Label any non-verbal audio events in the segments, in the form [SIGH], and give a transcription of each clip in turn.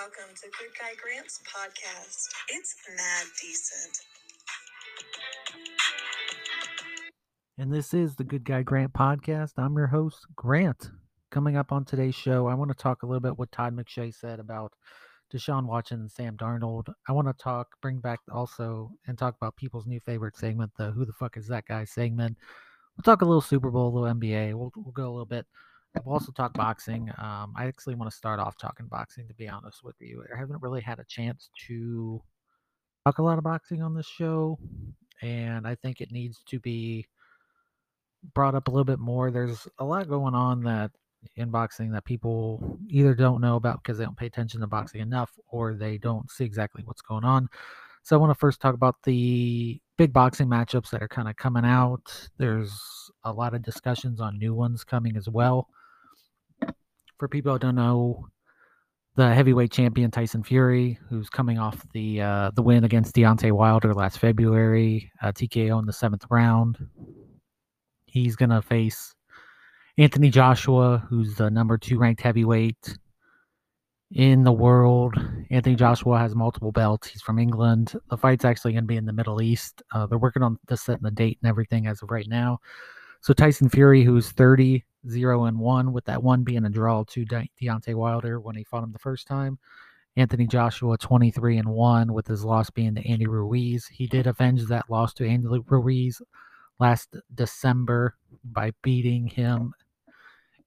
Welcome to Good Guy Grant's podcast. It's mad decent. And this is the Good Guy Grant podcast. I'm your host, Grant. Coming up on today's show, I want to talk a little bit what Todd McShay said about Deshaun Watson and Sam Darnold. I want to talk, bring back also, and talk about people's new favorite segment, the Who the Fuck is That Guy segment. We'll talk a little Super Bowl, a little NBA. We'll, we'll go a little bit. We'll also talk boxing. Um, I actually want to start off talking boxing, to be honest with you. I haven't really had a chance to talk a lot of boxing on this show, and I think it needs to be brought up a little bit more. There's a lot going on that in boxing that people either don't know about because they don't pay attention to boxing enough or they don't see exactly what's going on. So I want to first talk about the big boxing matchups that are kind of coming out. There's a lot of discussions on new ones coming as well. For people who don't know, the heavyweight champion Tyson Fury, who's coming off the uh, the win against Deontay Wilder last February, uh, TKO in the seventh round. He's gonna face Anthony Joshua, who's the number two ranked heavyweight in the world. Anthony Joshua has multiple belts. He's from England. The fight's actually going to be in the Middle East. Uh, they're working on the set and the date and everything as of right now. So Tyson Fury, who's 30, 0 and 1, with that one being a draw to De- Deontay Wilder when he fought him the first time. Anthony Joshua, 23 and 1, with his loss being to Andy Ruiz. He did avenge that loss to Andy Ruiz last December by beating him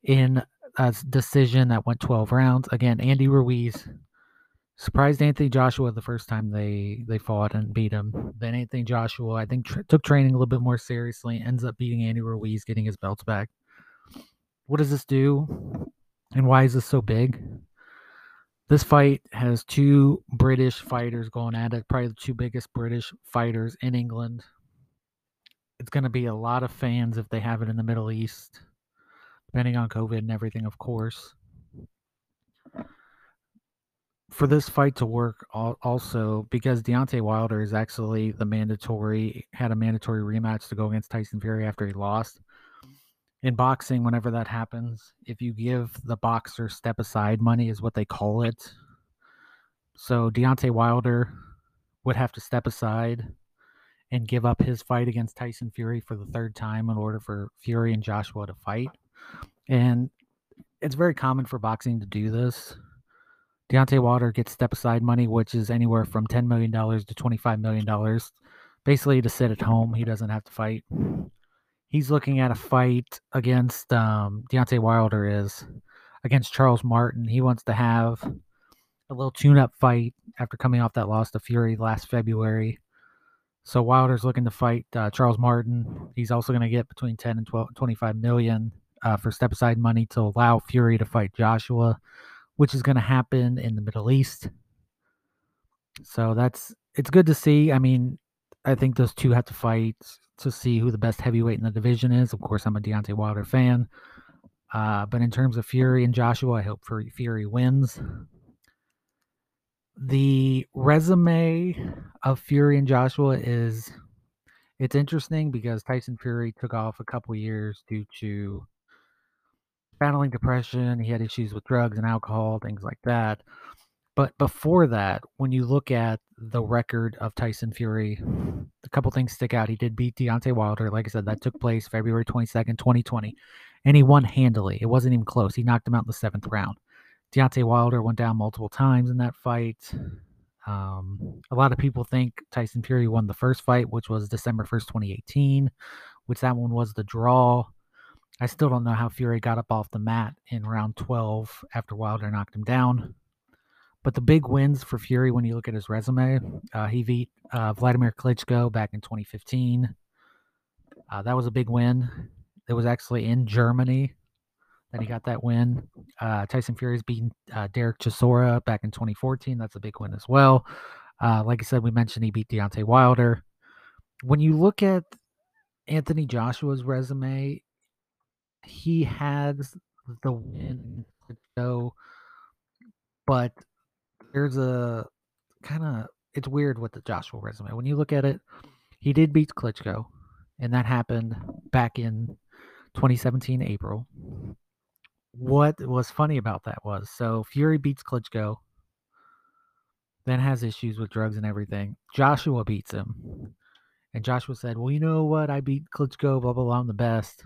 in a decision that went 12 rounds. Again, Andy Ruiz surprised Anthony Joshua the first time they they fought and beat him. Then Anthony Joshua, I think, took training a little bit more seriously, ends up beating Andy Ruiz, getting his belts back. What does this do, and why is this so big? This fight has two British fighters going at it, probably the two biggest British fighters in England. It's going to be a lot of fans if they have it in the Middle East depending on COVID and everything, of course. For this fight to work, also because Deontay Wilder is actually the mandatory had a mandatory rematch to go against Tyson Fury after he lost. In boxing, whenever that happens, if you give the boxer step aside money, is what they call it. So Deontay Wilder would have to step aside and give up his fight against Tyson Fury for the third time in order for Fury and Joshua to fight. And it's very common for boxing to do this. Deontay Wilder gets step aside money, which is anywhere from $10 million to $25 million, basically to sit at home. He doesn't have to fight. He's looking at a fight against um, Deontay Wilder is against Charles Martin. He wants to have a little tune up fight after coming off that loss to Fury last February. So Wilder's looking to fight uh, Charles Martin. He's also going to get between 10 and 12, 25 million uh, for step aside money to allow Fury to fight Joshua, which is going to happen in the Middle East. So that's it's good to see. I mean, I think those two have to fight to see who the best heavyweight in the division is. Of course, I'm a Deontay Wilder fan. Uh, but in terms of Fury and Joshua, I hope Fury wins. The resume of Fury and Joshua is it's interesting because Tyson Fury took off a couple years due to battling depression. He had issues with drugs and alcohol, things like that. But before that, when you look at the record of Tyson Fury, a couple things stick out. He did beat Deontay Wilder. Like I said, that took place February 22nd, 2020. And he won handily. It wasn't even close. He knocked him out in the seventh round. Deontay Wilder went down multiple times in that fight. Um, a lot of people think Tyson Fury won the first fight, which was December 1st, 2018, which that one was the draw. I still don't know how Fury got up off the mat in round 12 after Wilder knocked him down. But the big wins for Fury, when you look at his resume, uh, he beat uh, Vladimir Klitschko back in 2015. Uh, that was a big win. It was actually in Germany that he got that win. Uh, Tyson Fury's beaten uh, Derek Chisora back in 2014. That's a big win as well. Uh, like I said, we mentioned he beat Deontay Wilder. When you look at Anthony Joshua's resume, he has the win to go, but there's a kind of it's weird with the Joshua resume. When you look at it, he did beat Klitschko, and that happened back in 2017 April. What was funny about that was so Fury beats Klitschko. then has issues with drugs and everything. Joshua beats him. And Joshua said, Well, you know what? I beat Klitschko, blah, blah, blah. I'm the best.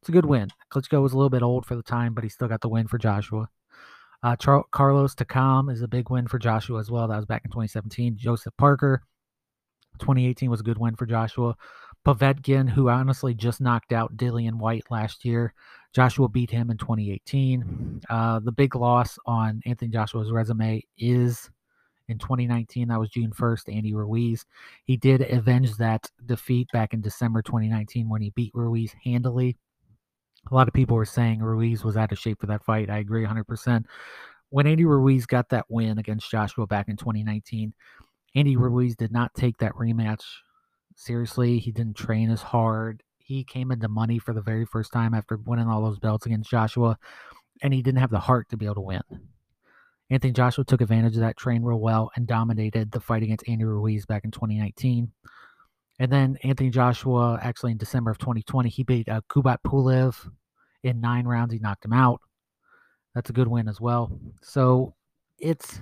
It's a good win. Klitschko was a little bit old for the time, but he still got the win for Joshua. Uh, Char- Carlos Takam is a big win for Joshua as well. That was back in 2017. Joseph Parker, 2018 was a good win for Joshua. Povetkin, who honestly just knocked out Dillian Whyte last year. Joshua beat him in 2018. Uh, the big loss on Anthony Joshua's resume is in 2019. That was June 1st, Andy Ruiz. He did avenge that defeat back in December 2019 when he beat Ruiz handily. A lot of people were saying Ruiz was out of shape for that fight. I agree 100%. When Andy Ruiz got that win against Joshua back in 2019, Andy Ruiz did not take that rematch seriously. He didn't train as hard. He came into money for the very first time after winning all those belts against Joshua, and he didn't have the heart to be able to win. Anthony Joshua took advantage of that, trained real well, and dominated the fight against Andy Ruiz back in 2019. And then Anthony Joshua, actually in December of 2020, he beat uh, Kubrat Pulev in nine rounds. He knocked him out. That's a good win as well. So it's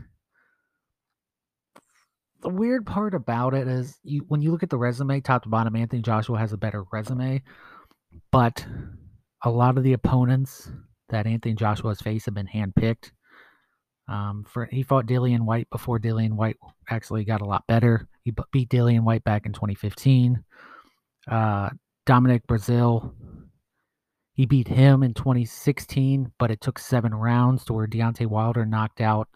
the weird part about it is you when you look at the resume top to bottom anthony joshua has a better resume but a lot of the opponents that anthony joshua has faced have been handpicked um, for he fought dillian Whyte before dillian Whyte actually got a lot better he beat dillian Whyte back in 2015 uh, dominic Breazeale, he beat him in 2016 but it took seven rounds to where Deontay wilder knocked out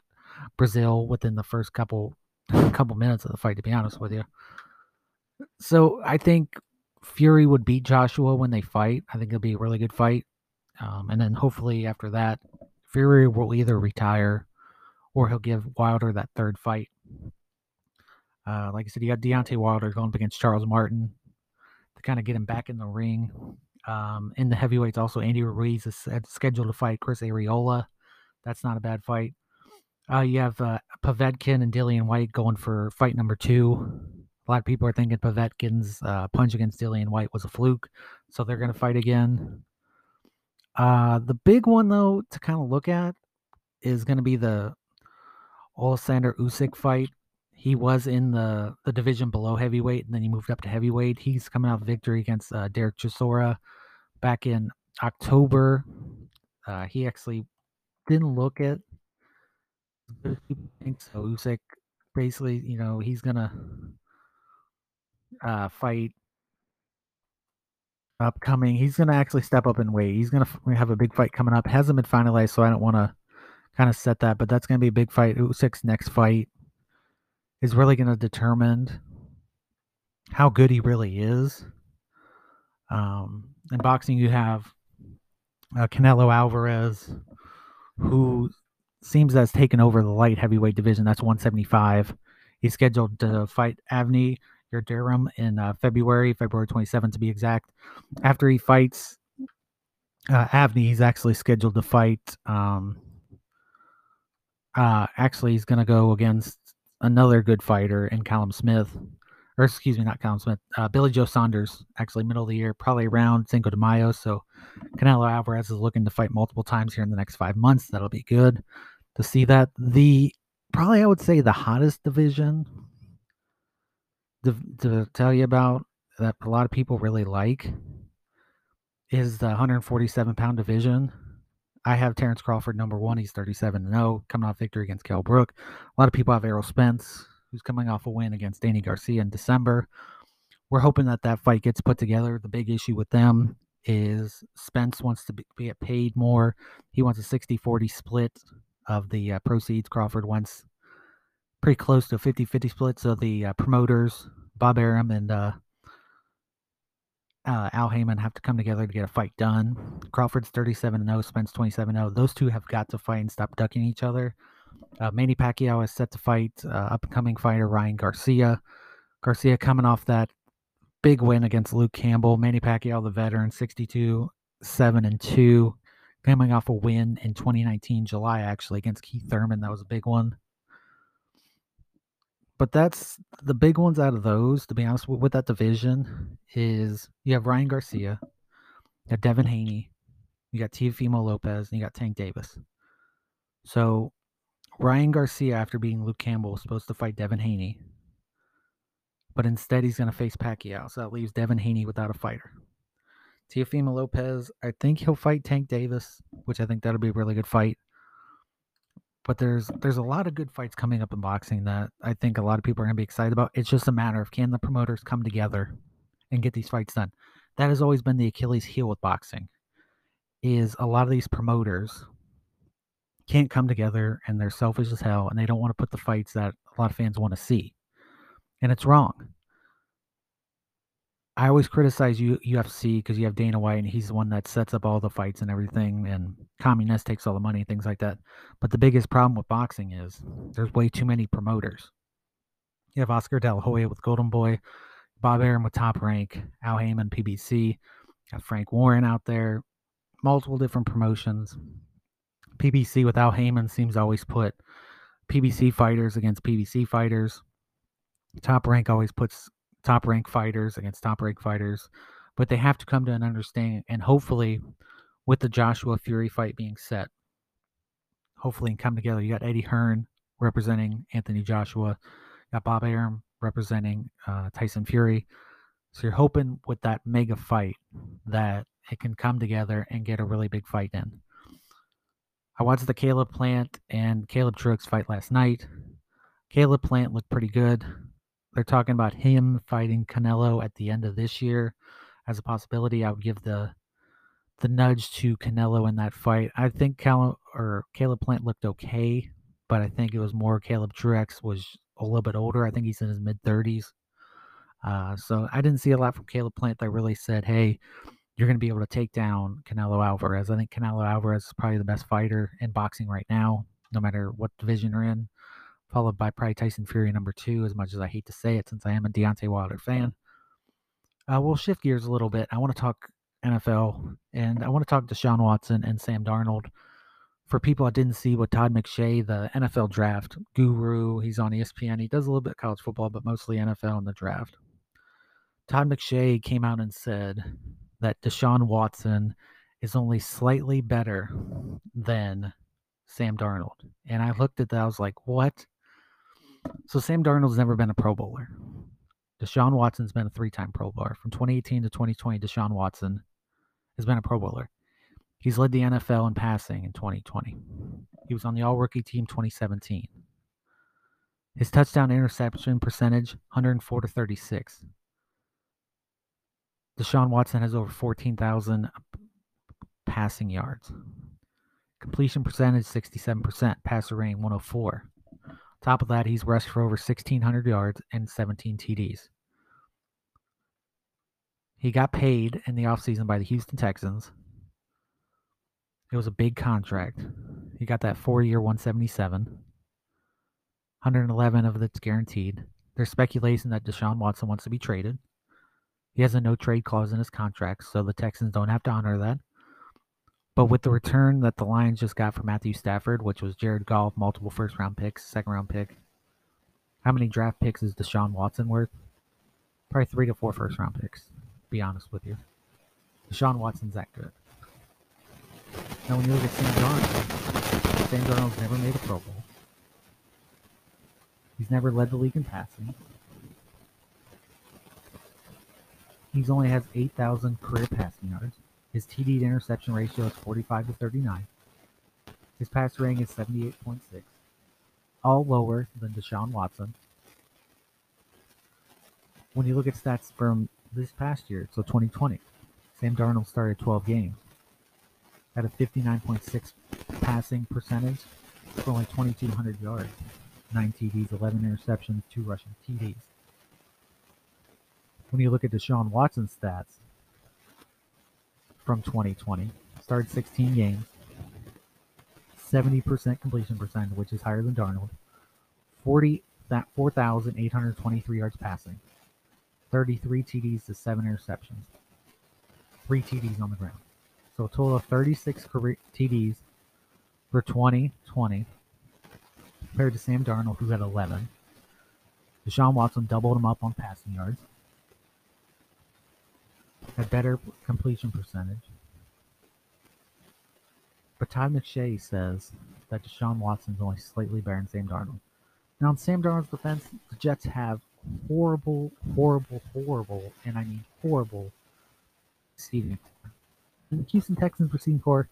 Breazeale within the first couple [LAUGHS] couple minutes of the fight, to be honest with you. So I think Fury would beat Joshua when they fight. I think it'll be a really good fight. Um, and then hopefully after that, Fury will either retire or he'll give Wilder that third fight. Uh, like I said, you got Deontay Wilder going up against Charles Martin to kind of get him back in the ring. Um, in the heavyweights, also Andy Ruiz is scheduled to fight Chris Arreola. That's not a bad fight. Uh, you have uh, Povetkin and Dillian Whyte going for fight number two. A lot of people are thinking Povetkin's uh, punch against Dillian Whyte was a fluke, so they're going to fight again. Uh, the big one, though, to kind of look at is going to be the Alexander Usyk fight. He was in the, the division below heavyweight, and then he moved up to heavyweight. He's coming off victory against uh, Derek Chisora back in October. Uh, he actually didn't look think [LAUGHS] so. Usyk, basically, you know, he's gonna uh, fight upcoming. He's gonna actually step up in weight. He's gonna have a big fight coming up. Hasn't been finalized, so I don't want to kind of set that. But that's gonna be a big fight. Usyk's next fight is really gonna determine how good he really is. Um, in boxing, you have uh, Canelo Alvarez, who seems that's taken over the light heavyweight division. That's 175. He's scheduled to fight Avni Yildirim in uh, February, February 27th to be exact. After he fights uh, Avni, he's actually scheduled to fight. Um, uh, actually, he's going to go against another good fighter in Callum Smith, or excuse me, not Callum Smith, uh, Billy Joe Saunders. Actually, middle of the year, probably around Cinco de Mayo. So Canelo Alvarez is looking to fight multiple times here in the next five months. That'll be good to see that. The probably I would say the hottest division to, to tell you about that a lot of people really like is the 147 pound division. I have Terrence Crawford number one. He's 37 0, coming off victory against Kell Brook. A lot of people have Errol Spence, who's coming off a win against Danny Garcia in December. We're hoping that that fight gets put together. The big issue with them is Spence wants to be, get paid more. He wants a 60 40 split of the uh, proceeds. Crawford wants pretty close to a 50 50 split. So the uh, promoters, Bob Arum and uh, uh, Al Haymon, have to come together to get a fight done. Crawford's 37 0, Spence 27 0. Those two have got to fight and stop ducking each other. Uh, Manny Pacquiao is set to fight uh, upcoming fighter Ryan Garcia. Garcia coming off that big win against Luke Campbell. Manny Pacquiao, the veteran, 62 7 and 2 coming off a win in 2019 July actually against Keith Thurman. That was a big one. But that's the big ones out of those. To be honest with, with that division, is you have Ryan Garcia, you got Devin Haney, you got Teofimo Lopez, and you got Tank Davis. So Ryan Garcia, after beating Luke Campbell, was supposed to fight Devin Haney, but instead he's going to face Pacquiao. So that leaves Devin Haney without a fighter. Teofimo Lopez, I think he'll fight Tank Davis, which I think that'll be a really good fight. But there's there's a lot of good fights coming up in boxing that I think a lot of people are going to be excited about. It's just a matter of can the promoters come together and get these fights done. That has always been the Achilles heel with boxing. Is a lot of these promoters can't come together and they're selfish as hell and they don't want to put the fights that a lot of fans want to see. And it's wrong. I always criticize you UFC because you have Dana White and he's the one that sets up all the fights and everything, and Communist takes all the money and things like that. But the biggest problem with boxing is there's way too many promoters. You have Oscar De La Hoya with Golden Boy, Bob Arum with Top Rank, Al Haymon PBC, Frank Warren out there, multiple different promotions. PBC with Al Haymon seems always put PBC fighters against PBC fighters. Top Rank always puts top rank fighters against top rank fighters, but they have to come to an understanding. And hopefully, with the Joshua Fury fight being set, hopefully, and come together. You got Eddie Hearn representing Anthony Joshua, you got Bob Arum representing uh, Tyson Fury. So you're hoping with that mega fight that it can come together and get a really big fight in. I watched the Caleb Plant and Caleb Truax fight last night. Caleb Plant looked pretty good they're talking about him fighting Canelo at the end of this year as a possibility. I would give the the nudge to Canelo in that fight. I think Cal or Caleb Plant looked okay, but I think it was more Caleb Truax was a little bit older. I think he's in his mid thirties. Uh, so I didn't see a lot from Caleb Plant that really said, "Hey, you're going to be able to take down Canelo Alvarez." I think Canelo Alvarez is probably the best fighter in boxing right now, no matter what division you're in followed by probably Tyson Fury number two, as much as I hate to say it, since I am a Deontay Wilder fan. Uh, we'll shift gears a little bit. I want to talk NFL, and I want to talk to Deshaun Watson and Sam Darnold. For people that didn't see what Todd McShay, the NFL draft guru, he's on ESPN. He does a little bit college football, but mostly NFL in the draft. Todd McShay came out and said that Deshaun Watson is only slightly better than Sam Darnold. And I looked at that, I was like, what? So Sam Darnold's never been a Pro Bowler. Deshaun Watson's been a three-time Pro Bowler. From 2018 to 2020, Deshaun Watson has been a Pro Bowler. He's led the NFL in passing in 2020. He was on the All-Rookie team 2017. His touchdown interception percentage 104 to 36. Deshaun Watson has over 14,000 passing yards. Completion percentage 67%, passer rating 104. Top of that, he's rushed for over 1,600 yards and 17 TDs. He got paid in the offseason by the Houston Texans. It was a big contract. He got that four year 177. 111 of it's guaranteed. There's speculation that Deshaun Watson wants to be traded. He has a no trade clause in his contract, so the Texans don't have to honor that. But with the return that the Lions just got for Matthew Stafford, which was Jared Goff, multiple first round picks, second round pick, how many draft picks is Deshaun Watson worth? Probably three to four first round picks, be honest with you. Deshaun Watson's that good. Now, when you look at Sam Darnold, Sam Darnold's never made a Pro Bowl. He's never led the league in passing. He's only has 8,000 career passing yards. His TD to interception ratio is 45 to 39. His pass rating is 78.6, all lower than Deshaun Watson. When you look at stats from this past year, so 2020, Sam Darnold started 12 games, had a 59.6 passing percentage for only 2,200 yards, 9 TDs, 11 interceptions, 2 rushing TDs. When you look at Deshaun Watson's stats, from 2020. Started 16 games. 70% completion percentage, which is higher than Darnold. 40 that 4,823 yards passing. 33 TDs to 7 interceptions. 3 TDs on the ground. So a total of 36 career TDs for 2020 compared to Sam Darnold, who had 11. Deshaun Watson doubled him up on passing yards a better completion percentage, But Todd McShay says that Deshaun Watson's only slightly better than Sam Darnold. Now, in Sam Darnold's defense, the Jets have horrible, horrible, horrible, and I mean horrible receiving. And the Houston Texans receiving corps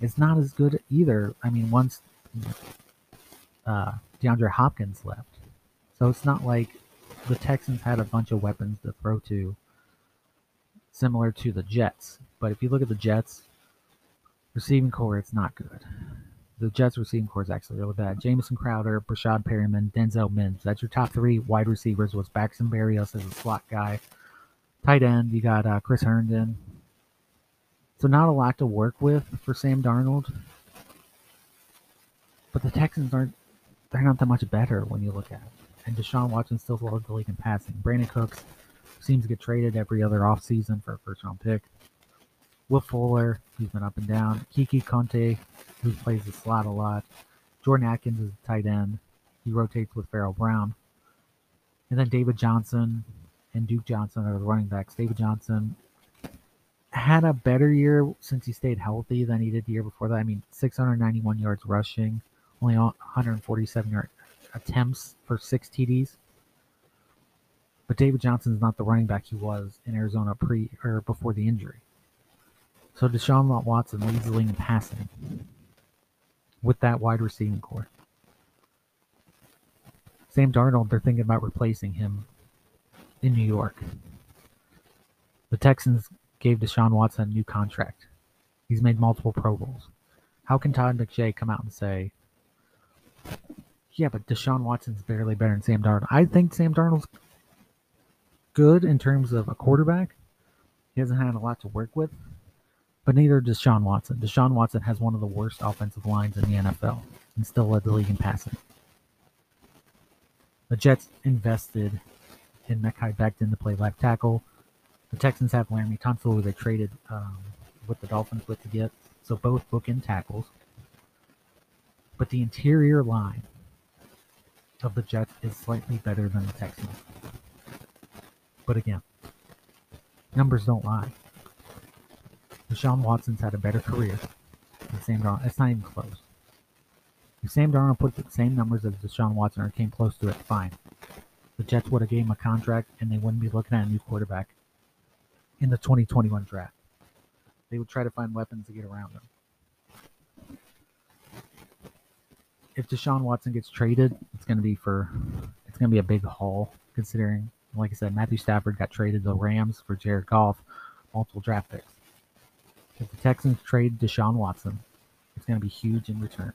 is not as good either. I mean, once uh, DeAndre Hopkins left, so it's not like the Texans had a bunch of weapons to throw to, similar to the Jets. But if you look at the Jets receiving corps, it's not good. The Jets receiving corps is actually really bad. Jamison Crowder, Breshad Perriman, Denzel Mims. That's your top three wide receivers. Was Braxton Berrios as a slot guy. Tight end, you got uh, Chris Herndon. So not a lot to work with for Sam Darnold. But the Texans aren't they're not that much better when you look at it. And Deshaun Watson still leads the league in passing. Brandin Cooks seems to get traded every other offseason for a first round pick. Will Fuller, who's been up and down. Keke Coutee, who plays the slot a lot. Jordan Akins is a tight end. He rotates with Pharaoh Brown. And then David Johnson and Duke Johnson are the running backs. David Johnson had a better year since he stayed healthy than he did the year before that. I mean, 691 yards rushing, only 147 yard attempts for six TDs. But David Johnson is not the running back he was in Arizona pre or before the injury. So Deshaun Watson leads the league in passing with that wide receiving corps. Sam Darnold, they're thinking about replacing him in New York. The Texans gave Deshaun Watson a new contract. He's made multiple Pro Bowls. How can Todd McShay come out and say, yeah, but Deshaun Watson's barely better than Sam Darnold? I think Sam Darnold's good in terms of a quarterback. He hasn't had a lot to work with, but neither does Deshaun Watson. Deshaun Watson has one of the worst offensive lines in the NFL and still led the league in passing. The Jets invested in Mekhi Becton to play left tackle. The Texans have Laremy Tunsil, who they traded um, with the Dolphins with to get. So both bookend tackles. But the interior line of the Jets is slightly better than the Texans. But again, numbers don't lie. Deshaun Watson's had a better career than Sam Darnold. It's not even close. If Sam Darnold put the same numbers as Deshaun Watson or came close to it, fine. The Jets would have gave him a contract and they wouldn't be looking at a new quarterback in the 2021 draft. They would try to find weapons to get around him. If Deshaun Watson gets traded, it's going to be for it's going to be a big haul considering like I said, Matthew Stafford got traded to the Rams for Jared Goff, multiple draft picks. If the Texans trade Deshaun Watson, it's going to be huge in return.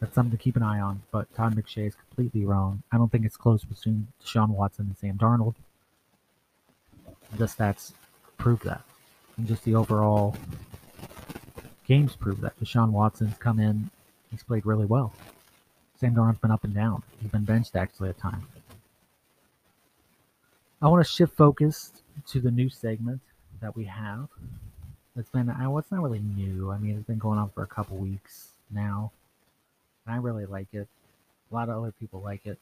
That's something to keep an eye on, but Todd McShay is completely wrong. I don't think it's close between Deshaun Watson and Sam Darnold. The stats prove that. And just the overall games prove that. Deshaun Watson's come in, he's played really well. Sam Darnold's been up and down. He's been benched actually at times. I want to shift focus to the new segment that we have. It's been, I well, it's not really new. I mean, it's been going on for a couple weeks now. And I really like it. A lot of other people like it.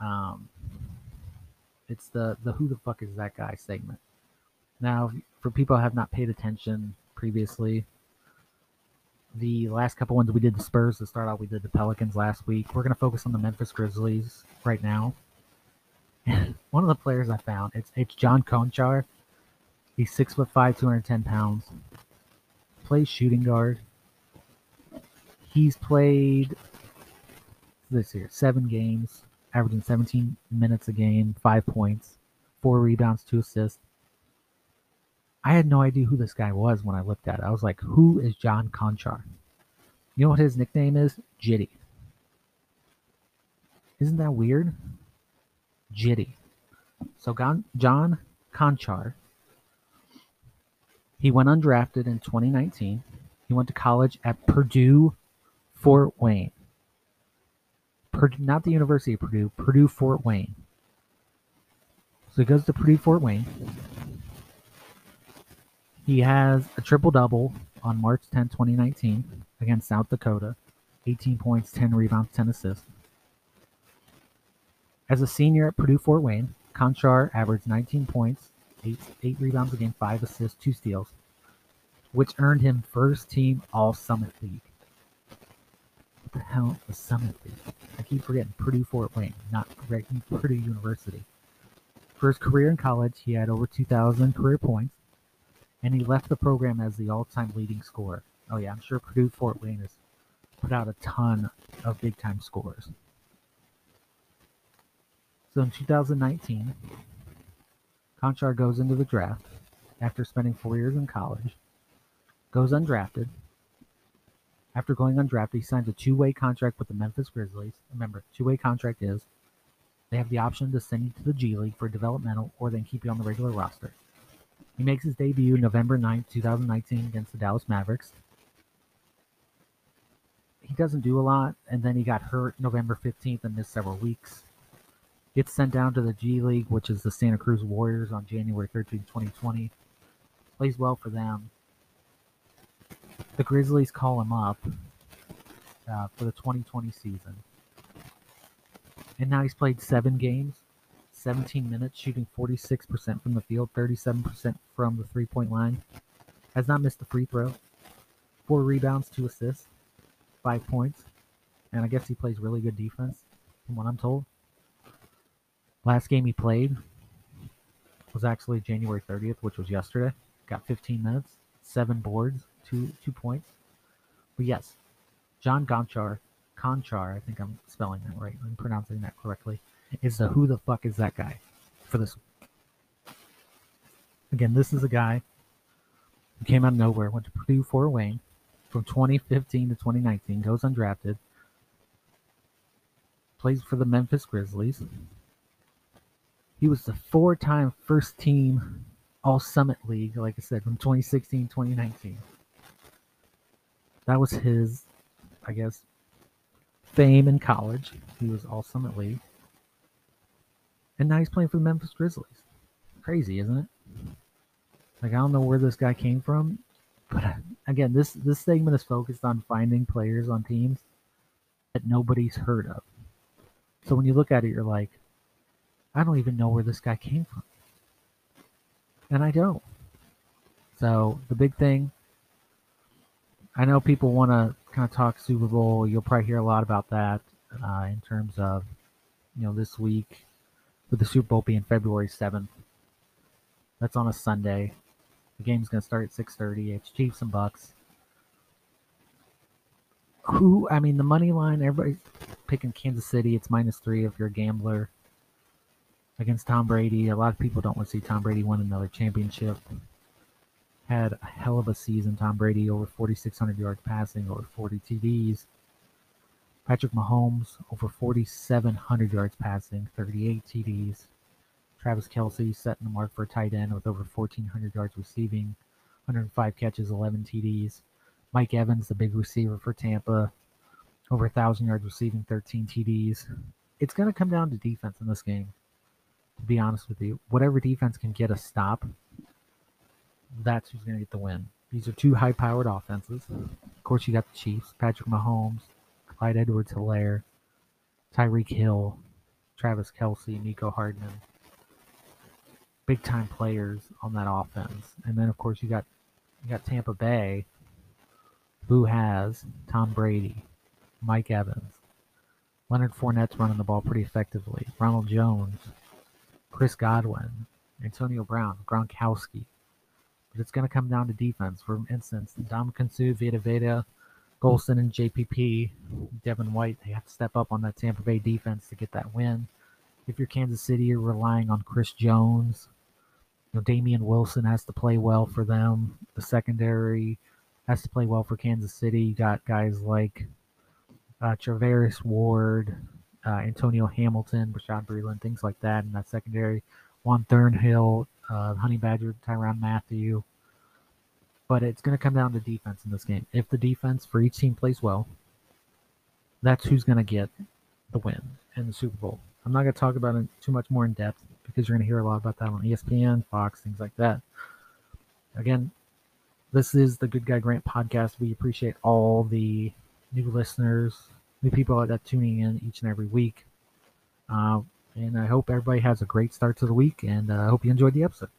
Um, it's the the who the fuck is that guy segment. Now, for people who have not paid attention previously, the last couple ones we did the Spurs to start out. We did the Pelicans last week. We're gonna focus on the Memphis Grizzlies right now. One of the players I found it's it's John Konchar. He's six foot five, two hundred ten pounds. Plays shooting guard. He's played this year seven games, averaging seventeen minutes a game, five points, four rebounds, two assists. I had no idea who this guy was when I looked at it. I was like, "Who is John Konchar? You know what his nickname is? Jitty. Isn't that weird? Jitty. So John Konchar, he went undrafted in 2019. He went to college at Purdue Fort Wayne. Purdue, not the University of Purdue, Purdue Fort Wayne. So he goes to Purdue Fort Wayne. He has a triple double on March 10, 2019 against South Dakota 18 points, 10 rebounds, 10 assists. As a senior at Purdue Fort Wayne, Konchar averaged 19 points, eight, eight rebounds a game, five assists, two steals. which earned him first team All Summit League. What the hell is Summit League? I keep forgetting Purdue Fort Wayne, not Purdue University. For his career in college, he had over 2,000 career points, and he left the program as the all time leading scorer. Oh, yeah, I'm sure Purdue Fort Wayne has put out a ton of big time scores. So in 2019, Konchar goes into the draft after spending four years in college, goes undrafted. After going undrafted, he signs a two way contract with the Memphis Grizzlies. Remember, two way contract is they have the option to send you to the G League for developmental or then keep you on the regular roster. He makes his debut November 9th, 2019 against the Dallas Mavericks. He doesn't do a lot, and then he got hurt November 15th and missed several weeks. Gets sent down to the G League, which is the Santa Cruz Warriors, on January 13, 2020. Plays well for them. The Grizzlies call him up uh, for the 2020 season. And now he's played seven games, 17 minutes, shooting 46% from the field, 37% from the three point line. Has not missed a free throw. Four rebounds, two assists, five points. And I guess he plays really good defense, from what I'm told. Last game he played was actually January 30th, which was yesterday. Got 15 minutes, seven boards, two two points. But yes, John Gonchar, Konchar, I think I'm spelling that right. I'm pronouncing that correctly. Is the who the fuck is that guy for this? Again, this is a guy who came out of nowhere, went to Purdue Fort Wayne from 2015 to 2019, goes undrafted, plays for the Memphis Grizzlies, he was the four time first team All Summit League, like I said, from 2016 2019. That was his, I guess, fame in college. He was All Summit League. And now he's playing for the Memphis Grizzlies. Crazy, isn't it? Like, I don't know where this guy came from. But uh, again, this, this segment is focused on finding players on teams that nobody's heard of. So when you look at it, you're like, I don't even know where this guy came from. And I don't. So the big thing, I know people want to kind of talk Super Bowl. You'll probably hear a lot about that uh, in terms of, you know, this week with the Super Bowl being February 7th. That's on a Sunday. The game's going to start at 6:30. It's Chiefs and Bucks. Who? I mean, the money line. Everybody's picking Kansas City. It's minus three if you're a gambler against Tom Brady. A lot of people don't want to see Tom Brady win another championship. Had a hell of a season. Tom Brady over 4,600 yards passing, over 40 TDs. Patrick Mahomes over 4,700 yards passing, 38 TDs. Travis Kelce setting the mark for a tight end with over 1,400 yards receiving, 105 catches, 11 TDs. Mike Evans, the big receiver for Tampa, over 1,000 yards receiving, 13 TDs. It's going to come down to defense in this game to be honest with you. Whatever defense can get a stop, that's who's going to get the win. These are two high powered offenses. Of course, you got the Chiefs, Patrick Mahomes, Clyde Edwards Helaire, Tyreek Hill, Travis Kelce, Mecole Hardman. Big time players on that offense. And then of course you got you got Tampa Bay, who has Tom Brady, Mike Evans, Leonard Fournette's running the ball pretty effectively, Ronald Jones, Chris Godwin, Antonio Brown, Gronkowski. But it's going to come down to defense. For instance, Ndamukong Suh, Vita Vea, Golston, and JPP, Devin White, they have to step up on that Tampa Bay defense to get that win. If you're Kansas City, you're relying on Chris Jones. You know, Damien Wilson has to play well for them. The secondary has to play well for Kansas City. You got guys like uh, Charvarius Ward, uh, Antonio Hamilton, Bashaud Breeland, things like that in that secondary. Juan Thornhill, uh, Honey Badger, Tyrann Mathieu. But it's going to come down to defense in this game. If the defense for each team plays well, that's who's going to get the win in the Super Bowl. I'm not going to talk about it too much more in depth because you're going to hear a lot about that on ESPN, Fox, things like that. Again, this is the Good Guy Grant podcast. We appreciate all the new listeners, new people that tuning in each and every week. Uh, and I hope everybody has a great start to the week, and uh, I hope you enjoyed the episode.